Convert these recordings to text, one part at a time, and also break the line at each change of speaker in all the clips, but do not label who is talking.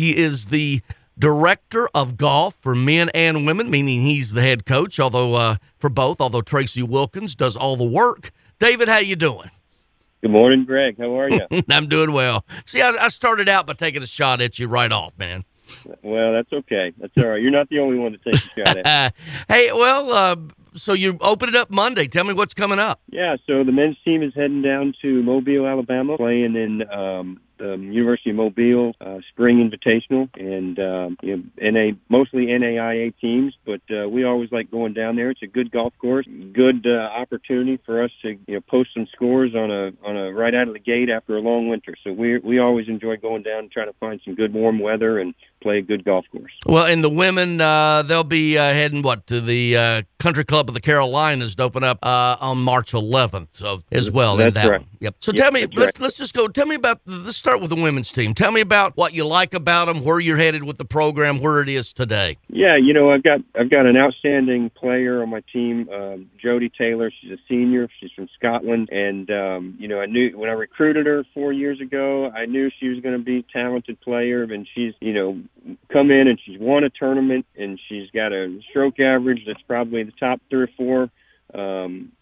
He is the director of golf for men and women, meaning he's the head coach, although uh, for both, although Tracy Wilkins does all the work. David, how you doing?
Good morning, Greg. How are you?
I'm doing well. See, I, I started out by taking a shot at you right off, man.
Well, that's okay. That's all right. You're not the only one to take a shot at.
hey, well, uh, so you open it up Monday. Tell me what's coming up.
Yeah, so the men's team is heading down to Mobile, Alabama, playing in um, the University of Mobile uh, Spring Invitational, and um, you know, NA mostly NAIA teams. But uh, we always like going down there. It's a good golf course, good uh, opportunity for us to you know post some scores on a on a right out of the gate after a long winter. So we we always enjoy going down and trying to find some good warm weather and play a good golf course.
Well, and the women, uh, they'll be uh, heading what to the uh, Country Club of the Carolinas to open up uh, on March 11th, so as well.
That's
in that
right.
one. Yep. So
Yep,
tell me, let's,
right.
let's just go. Tell me about. Let's start with the women's team. Tell me about what you like about them, where you're headed with the program, where it is today.
Yeah, you know, I've got I've got an outstanding player on my team, um, Jody Taylor. She's a senior. She's from Scotland, and um, you know, I knew when I recruited her four years ago, I knew she was going to be a talented player, and she's you know come in and she's won a tournament, and she's got a stroke average that's probably the top three or four. Um,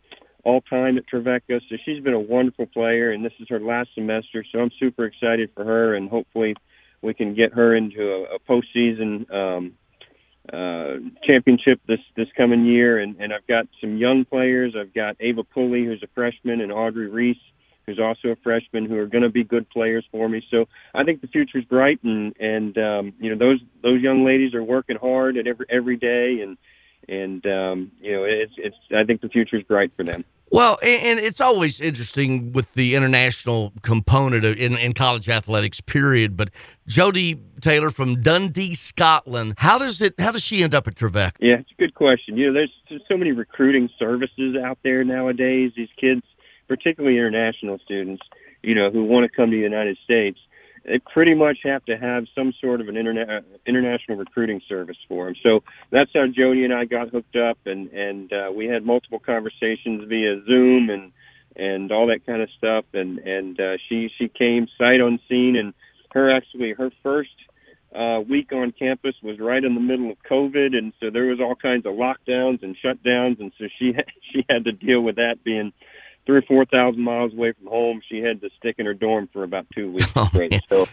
all time at Trevecca. So she's been a wonderful player, and this is her last semester. So I'm super excited for her, and hopefully we can get her into a, a postseason um, uh, championship this this coming year. And, and I've got some young players. I've got Ava Pulley, who's a freshman, and Audrey Reese, who's also a freshman, who are going to be good players for me. So I think the future's bright, and and um, you know those those young ladies are working hard at every every day, and and um, you know it's it's I think the future is bright for them.
Well, and, and it's always interesting with the international component of, in, in college athletics, period. But Jody Taylor from Dundee, Scotland, how does it? How does she end up at Trevecca?
Yeah, it's a good question. You know, there's just so many recruiting services out there nowadays. These kids, particularly international students, you know, who want to come to the United States, they pretty much have to have some sort of an interna- international recruiting service for them. So that's how Jody and I got hooked up, and and uh, we had multiple conversations via Zoom and and all that kind of stuff. And and uh, she she came sight unseen, and her actually her first uh, week on campus was right in the middle of COVID, and so there was all kinds of lockdowns and shutdowns, and so she she had to deal with that being three or four thousand miles away from home. She had to stick in her dorm for about two weeks
Oh,
straight.
man.
So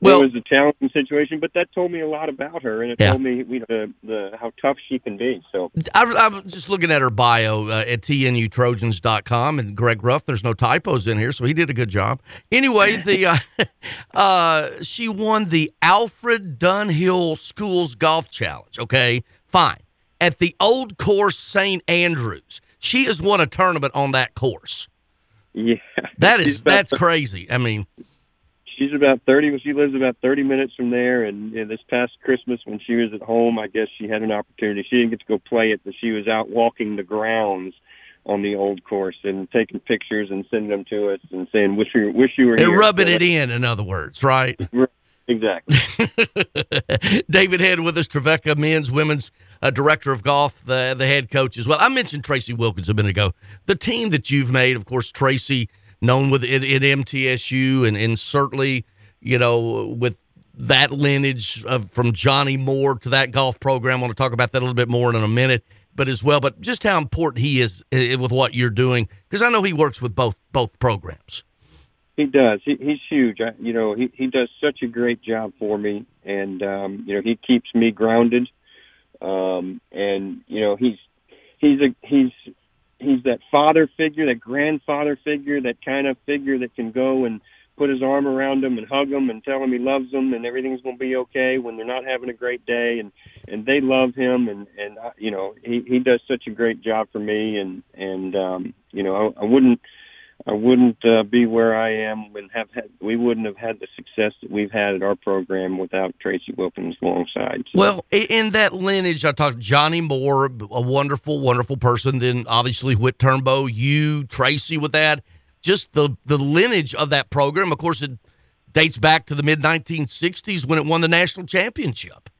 Well-
it was a challenging situation, but that told me a lot about her, and it
Yeah.
told me you know, the, the how tough she can be. So
I, I'm just looking at her bio uh, at tnutrojans.com and Greg Ruff. There's no typos in here, so he did a good job. Anyway, the uh, uh, she won the Alfred Dunhill Schools Golf Challenge. Okay, fine. At the Old Course St. Andrews, she has won a tournament on that course.
yeah,
That is
about
that's crazy. I mean,
she's about thirty. She lives about thirty minutes from there. And this past Christmas, when she was at home, I guess she had an opportunity. She didn't get to go play it, but she was out walking the grounds on the old course and taking pictures and sending them to us and saying, "Wish you wish you were
and
here."
rubbing it in, in other words, right?
Exactly.
David Head with us, Trevecca men's, women's uh, director of golf, the the head coach as well. I mentioned Tracy Wilkins a minute ago. The team that you've made, of course, Tracy, known with it at MTSU, and and certainly, you know, with that lineage of, from Johnny Moore to that golf program. I want to talk about that a little bit more in a minute, but as well, but just how important he is uh, with what you're doing, because I know he works with both both programs.
He does. He, he's huge. I, you know, he he does such a great job for me, and um, you know, he keeps me grounded. Um, and you know, he's he's a he's he's that father figure, that grandfather figure, that kind of figure that can go and put his arm around them and hug them and tell them he loves them and everything's going to be okay when they're not having a great day and and they love him and and uh, you know he he does such a great job for me and and um you know I, I wouldn't I wouldn't uh, be where I am and have had we wouldn't have had the success that we've had at our program without Tracy Wilkins alongside. So,
Well, in that lineage, I talked Johnny Moore, a wonderful, wonderful person. Then obviously Whit Turnbow, you, Tracy, with that. Just the the lineage of that program. Of course, it dates back to the mid 1960s when it won the national championship.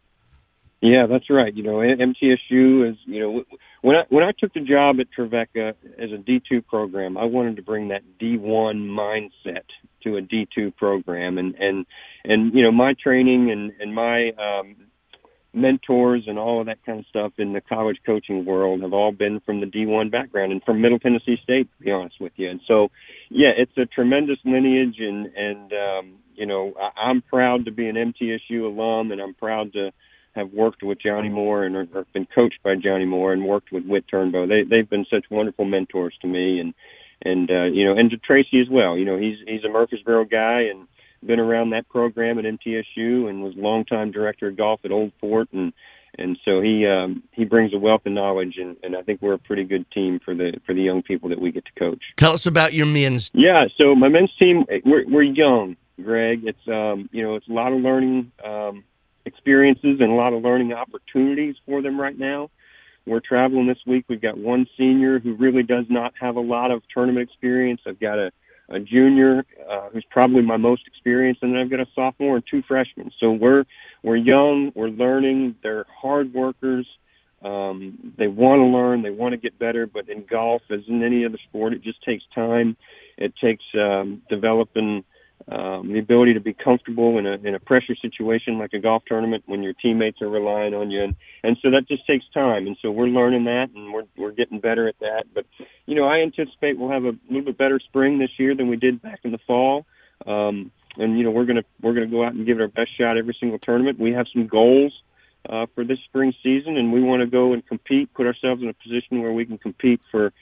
Yeah, that's right. You know, MTSU is you know when I when I took the job at Trevecca as a D two program, I wanted to bring that D one mindset to a D2 program. And and and you know my training and and my um, mentors and all of that kind of stuff in the college coaching world have all been from the D1 background and from Middle Tennessee State, to be honest with you. And so, yeah, it's a tremendous lineage, and and um, you know I, I'm proud to be an MTSU alum, and I'm proud to have worked with Johnny Moore and or been coached by Johnny Moore and worked with Whit Turnbow. They they've been such wonderful mentors to me, and and uh, you know, and to Tracy as well. You know, he's he's a Murfreesboro guy and been around that program at MTSU and was longtime director of golf at Old Fort and and so he um, he brings a wealth of knowledge and, and I think we're a pretty good team for the for the young people that we get to coach.
Tell us about your men's.
Yeah, so my men's team we're we're young, Greg. It's um you know it's a lot of learning um, experiences and a lot of learning opportunities for them right now. We're traveling this week. We've got one senior who really does not have a lot of tournament experience. I've got a, a junior uh, who's probably my most experienced, and then I've got a sophomore and two freshmen. So we're we're young, we're learning. They're hard workers. Um, they want to learn, they want to get better. But in golf, as in any other sport, it just takes time. It takes um, developing um, the ability to be comfortable in a in a pressure situation like a golf tournament when your teammates are relying on you, and and so that just takes time. And so we're learning that, and we're we're getting better at that. But you know, I anticipate we'll have a little bit better spring this year than we did back in the fall. Um, and you know, we're gonna we're gonna go out and give it our best shot every single tournament. We have some goals uh, for this spring season, and we want to go and compete, put ourselves in a position where we can compete for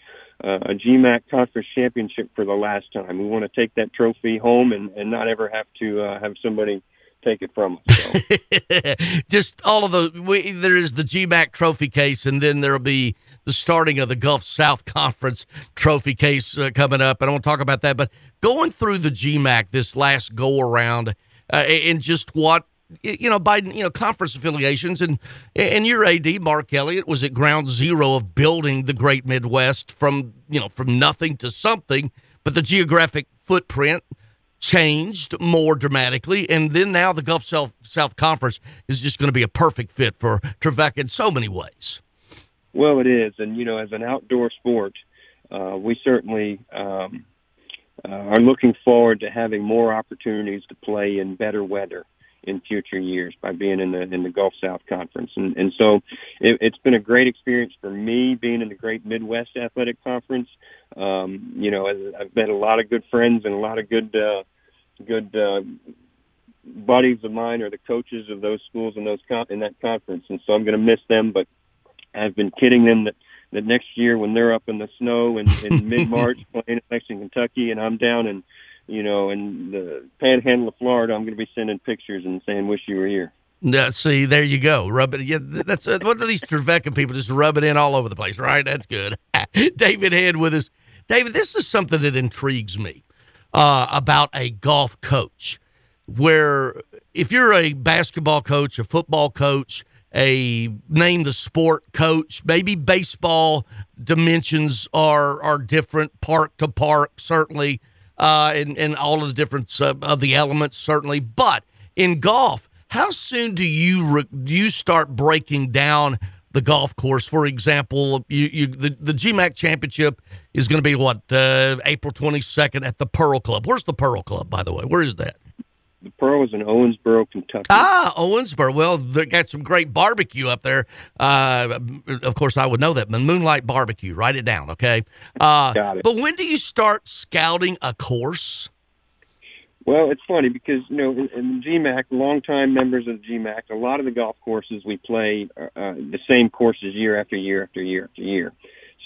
uh, a GMAC conference championship for the last time. We want to take that trophy home and, and not ever have to uh, have somebody take it from us. So.
Just all of those. We, there is the GMAC trophy case, and then there'll be the starting of the Gulf South Conference trophy case uh, coming up. And I won't talk about that, but going through the GMAC this last go around uh, and just what you know, Biden, you know, conference affiliations and and your AD Mark Elliott was at ground zero of building the Great Midwest from you know from nothing to something, but the geographic footprint changed more dramatically, and then now the Gulf South South Conference is just going to be a perfect fit for Trevecca in so many ways.
Well, it is, and you know, as an outdoor sport, uh, we certainly. Um, uh, are looking forward to having more opportunities to play in better weather in future years by being in the in the Gulf South Conference, and and so it, it's been a great experience for me being in the Great Midwest Athletic Conference. Um, you know, I've met a lot of good friends and a lot of good uh, good uh, buddies of mine are the coaches of those schools in those con- in that conference, and so I'm going to miss them. But I've been kidding them that that next year when they're up in the snow in, in mid March playing at Lexington, Kentucky, and I'm down in you know, in the panhandle of Florida, I'm going to be sending pictures and saying, "Wish you were here."
Yeah, see, there you go. Rub it. Yeah, that's uh, what these Trevecca people just rub it in all over the place, right? That's good. David Head with us. David, this is something that intrigues me uh, about a golf coach. Where if you're a basketball coach, a football coach, a name the sport coach, maybe baseball dimensions are are different, park to park, certainly uh, and, and all of the difference uh, of the elements, certainly. But in golf, how soon do you re- do you start breaking down the golf course? For example, you, you the, the GMAC championship is going to be what uh, April 22nd at the Pearl Club. Where's the Pearl Club, by the way? Where is that?
The Pearl is in Owensboro, Kentucky.
Ah, Owensboro. Well, they got some great barbecue up there. Uh, of course, I would know that. Moonlite Barbecue. Write it down, okay?
Uh, got it.
But when do you start scouting a course?
Well, it's funny because you know in, in GMAC, longtime members of GMAC, a lot of the golf courses we play uh, the same courses year after year after year after year.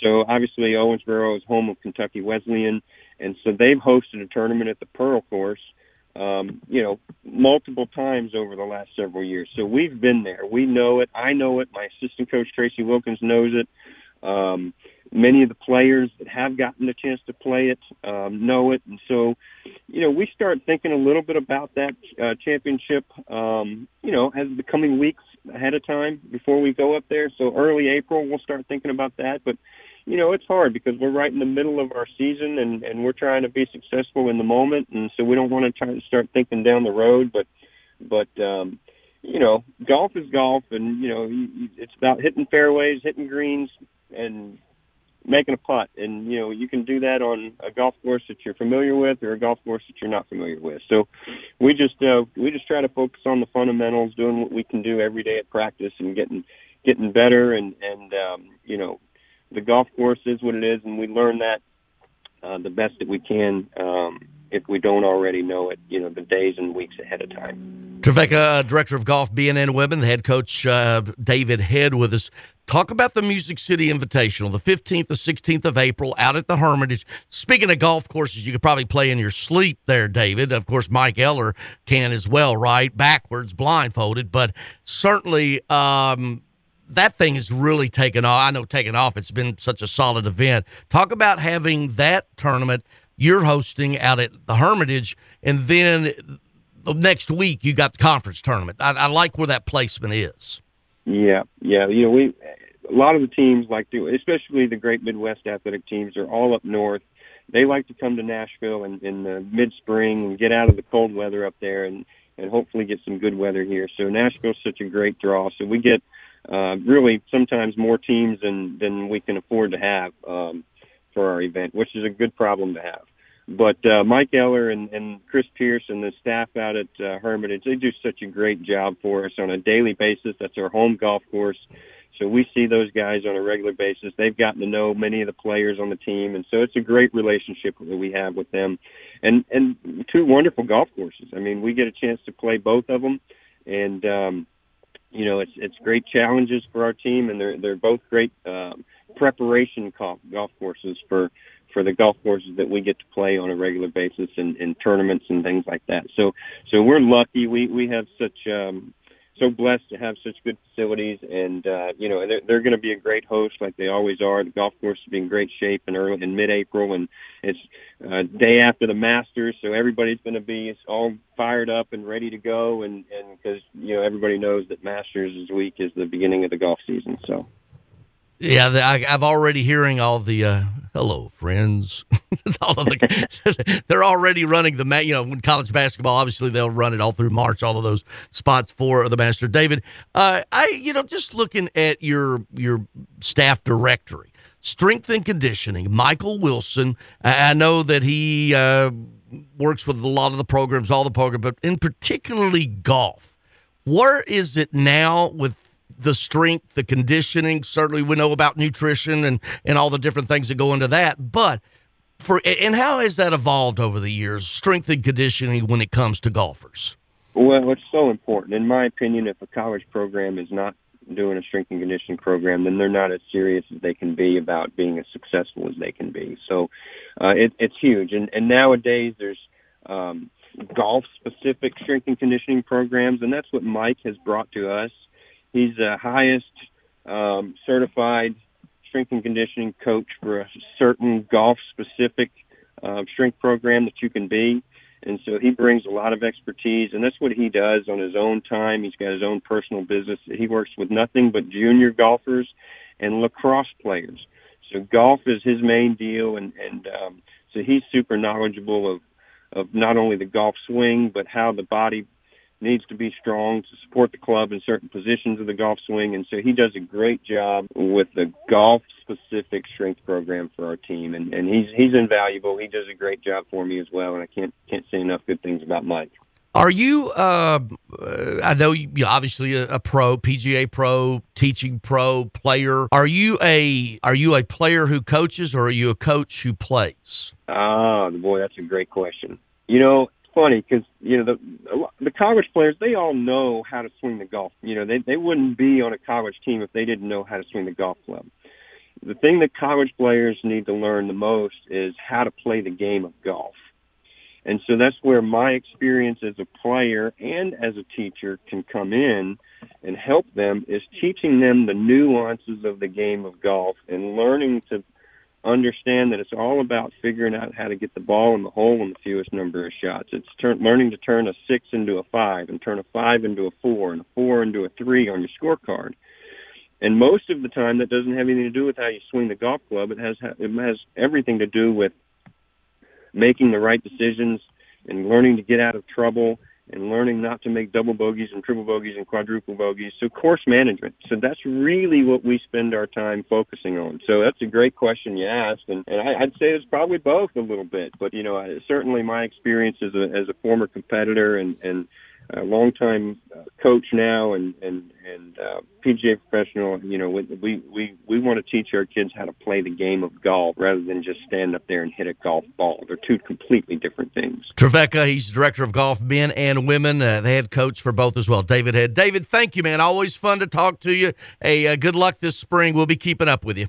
So obviously, Owensboro is home of Kentucky Wesleyan, and so they've hosted a tournament at the Pearl course um, you know, multiple times over the last several years. So we've been there. We know it. I know it. My assistant coach Tracy Wilkins knows it. Um, many of the players that have gotten the chance to play it um, know it, and so you know we start thinking a little bit about that uh, championship. Um, you know, as the coming weeks ahead of time before we go up there. So early April, we'll start thinking about that. But you know, it's hard because we're right in the middle of our season and, and we're trying to be successful in the moment. And so we don't want to try to start thinking down the road, but, but, um, you know, golf is golf and, you know, it's about hitting fairways, hitting greens and making a putt, and you know you can do that on a golf course that you're familiar with or a golf course that you're not familiar with. So we just uh, we just try to focus on the fundamentals, doing what we can do every day at practice, and getting getting better. And and um, you know the golf course is what it is, and we learn that uh, the best that we can. Um, if we don't already know it, you know, the days and weeks ahead of time.
Trevecca, uh, Director of Golf, BNN Women, the head coach uh, David Head with us. Talk about the Music City Invitational, the 15th to 16th of April out at the Hermitage. Speaking of golf courses, you could probably play in your sleep there, David. Of course, Mike Eller can as well, right? Backwards, blindfolded, but certainly um, that thing has really taken off. I know taken off. It's been such a solid event. Talk about having that tournament you're hosting out at the Hermitage, and then the next week you got the conference tournament. I, I like where that placement is.
Yeah, yeah. You know, we a lot of the teams like to, especially the Great Midwest athletic teams, are all up north. They like to come to Nashville in, in the mid spring and get out of the cold weather up there, and and hopefully get some good weather here. So Nashville's such a great draw. So we get uh, really sometimes more teams than than we can afford to have um, for our event, which is a good problem to have. But uh, Mike Eller and, and Chris Pierce and the staff out at uh, Hermitage, they do such a great job for us on a daily basis. That's our home golf course. So we see those guys on a regular basis. They've gotten to know many of the players on the team, and so it's a great relationship that we have with them. And and two wonderful golf courses. I mean, we get a chance to play both of them, and um, you know, it's it's great challenges for our team, and they're they're both great um, preparation golf courses for for the golf courses that we get to play on a regular basis in, in tournaments and things like that. So so we're lucky. We we have such um, so blessed to have such good facilities, and uh, you know they're, they're going to be a great host like they always are. The golf course will be in great shape in early in mid-April, and it's uh, day after the Masters, so everybody's going to be all fired up and ready to go, and and because you know everybody knows that Masters week is the beginning of the golf season, so.
Yeah, I, have already hearing all the uh, hello friends. all of the, they're already running the you know when college basketball obviously they'll run it all through March. All of those spots for the master. David, uh, I you know just looking at your your staff directory, strength and conditioning. Michael Wilson. I, I know that he uh, works with a lot of the programs, all the programs, but in particularly golf. Where is it now with the strength, the conditioning. Certainly, we know about nutrition and and all the different things that go into that. But for and how has that evolved over the years? Strength and conditioning when it comes to golfers.
Well, it's so important, in my opinion. If a college program is not doing a strength and conditioning program, then they're not as serious as they can be about being as successful as they can be. So, uh, it, it's huge. And and nowadays there's um, golf specific strength and conditioning programs, and that's what Mike has brought to us. He's the highest um, certified strength and conditioning coach for a certain golf specific uh, strength program that you can be. And so he brings a lot of expertise, and that's what he does on his own time. He's got his own personal business. He works with nothing but junior golfers and lacrosse players. So golf is his main deal, and and um, so he's super knowledgeable of of not only the golf swing but how the body needs to be strong to support the club in certain positions of the golf swing. And so he does a great job with the golf specific strength program for our team. And, and he's, he's invaluable. He does a great job for me as well. And I can't, can't say enough good things about Mike.
Are you? Uh, I know you obviously a, a, pro, PGA pro, teaching pro, player. Are you a Are you a player who coaches, or are you a coach who plays?
Ah, boy, that's a great question. You know, funny because you know the the college players they all know how to swing the golf. You know they they wouldn't be on a college team if they didn't know how to swing the golf club. The thing that college players need to learn the most is how to play the game of golf. And so that's where my experience as a player and as a teacher can come in and help them is teaching them the nuances of the game of golf and learning to understand that it's all about figuring out how to get the ball in the hole in the fewest number of shots. It's turn, learning to turn a six into a five and turn a five into a four and a four into a three on your scorecard. And most of the time, that doesn't have anything to do with how you swing the golf club. It has it has everything to do with making the right decisions and learning to get out of trouble and learning not to make double bogeys and triple bogeys and quadruple bogeys. So course management. So that's really what we spend our time focusing on. So that's a great question you asked, and, and I, I'd say it's probably both a little bit. But you know, certainly my experience as a as a former competitor and and a longtime uh, coach now and and and uh, PGA professional. You know, we we we want to teach our kids how to play the game of golf rather than just stand up there and hit a golf ball. They're two completely different things.
Trevecca, he's director of golf, men and women, uh, the head coach for both as well. David Head. David, thank you, man. Always fun to talk to you. Hey, uh, good luck this spring. We'll be keeping up with you.